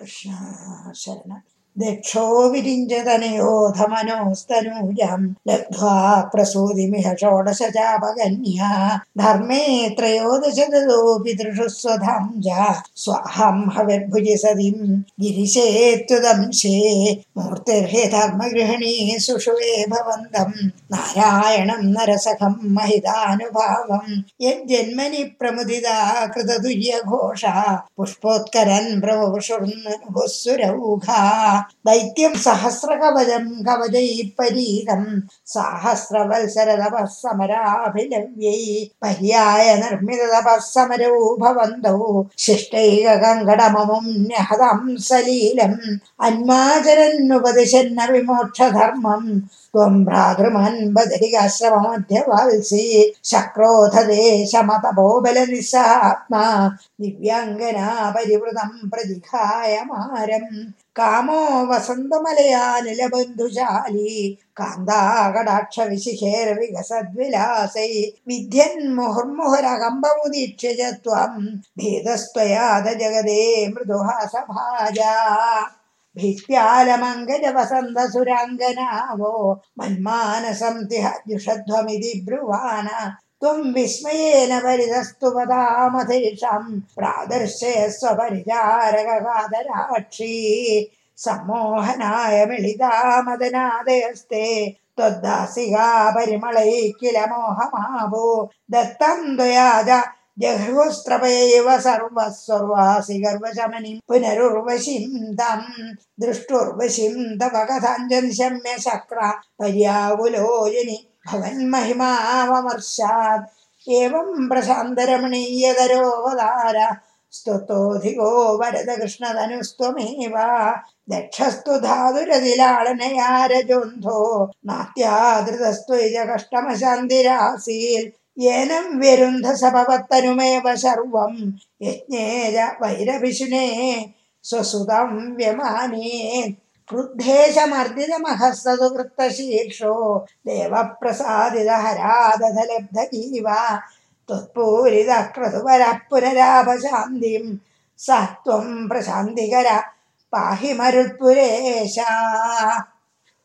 கிருஷ்ணா சரணம் दक्षो विरिञ्चतनयो धमनोस्तनूजं लब्ध्वा प्रसूदिमिह चापगन्या धर्मे त्रयोदश दतोऽपितृषु स्वधां च स्वाहां हविर्भुजि सतिम् गिरिशे त्वदंशे मूर्तिर्हि धर्मगृहिणी सुषुवे भवन्तम् नारायणं नरसखं महितानुभावं यज्जन्मनि प्रमुदिता कृतदुर्यघोषा पुष्पोत्करन् ब्रवषुर्ननुभुसुरौघा ദൈത്യം സഹസ്രകവചം കവചൈ പരീതം സഹസ്രവത്സരതപസ്സമരാഭിലവ്യൈ പര്യായ നിർമ്മിത തപസ്സമരൗ ഭവന്തൗ ശിഷ്ടൈകങ്കടമമും ന്യഹതം സലീലം അന്മാചരന്നുപദിശന്ന വിമോക്ഷധർമ്മം ത്വം ഭ്രാതൃമൻപദരികാശ്രമമധ്യവാത്സി ശക്രോധദേശമതപോബലനിസ്സാത്മാ ദിവ്യാംഗനാ പരിവൃതം പ്രതിഘായമാരം कामो वसन्तमलया कान्दा कडाक्षविशिषेरविगसद्विलासै विद्यन्मुहुर्मुहर कम्बमुदीक्ष्य च त्वम् भेदस्त्वया जगदे मृदुहासभाजा। भाजा भीत्यालमङ्गज वसन्त सुराञ्जना वो मन्मानसं ह्युषध्वमिति ब्रुवान മന്മാനസം തിഹജുഷധ്വമിതി ബ്രുവാന ത്വം വിസ്മയേന പരിതസ്തു പദാമധേഷാം പ്രാദർശയസ്വപരിചാരകാദരാക്ഷി സമ്മോഹനായ മിളിതാമദനാദയസ്തേ ത്വദ്ദാസികാ പരിമളൈ കില മോഹമാവോ ദത്തം ദ്വയാജ ജഹ്രുസ്ത്രപയൈവ സർവസ്വർവാസി ഗർവശമനിം പുനരുർവശിം തം ദൃഷ്ടുർവശിം തവ കഥാഞ്ജൻ ശമ്യ ശക്ര പര്യാകുലോചനി ഭവൻ മഹിമാവമർശാത് ഏവം പ്രശാന്തരമണീയതരോവതാര. സ്തുതോധികോ വരദകൃഷ്ണതനുസ്ത്വമേവ ദക്ഷസ്തു ധാതുരതിലാളനയാരജോന്ധോ. നാത്യാദൃതസ്ത്വൈജ കഷ്ടമശാന്തിരാസീൽ യേനം വ്യരുന്ധ സഭവത്തനുമേവ സർവം യജ്ഞേജ വൈരഭിഷുനേ. സ്വസുതം വ്യമാനേ. क्रुद्धेशमर्जितमहस्तकृत्तशीर्षो देवप्रसादिदहरादधलब्ध इव त्वत्पूरित क्रतुवरः पुनरापशान्तिं सः त्वं प्रशान्तिकर पाहि मरुत्पुरेशा।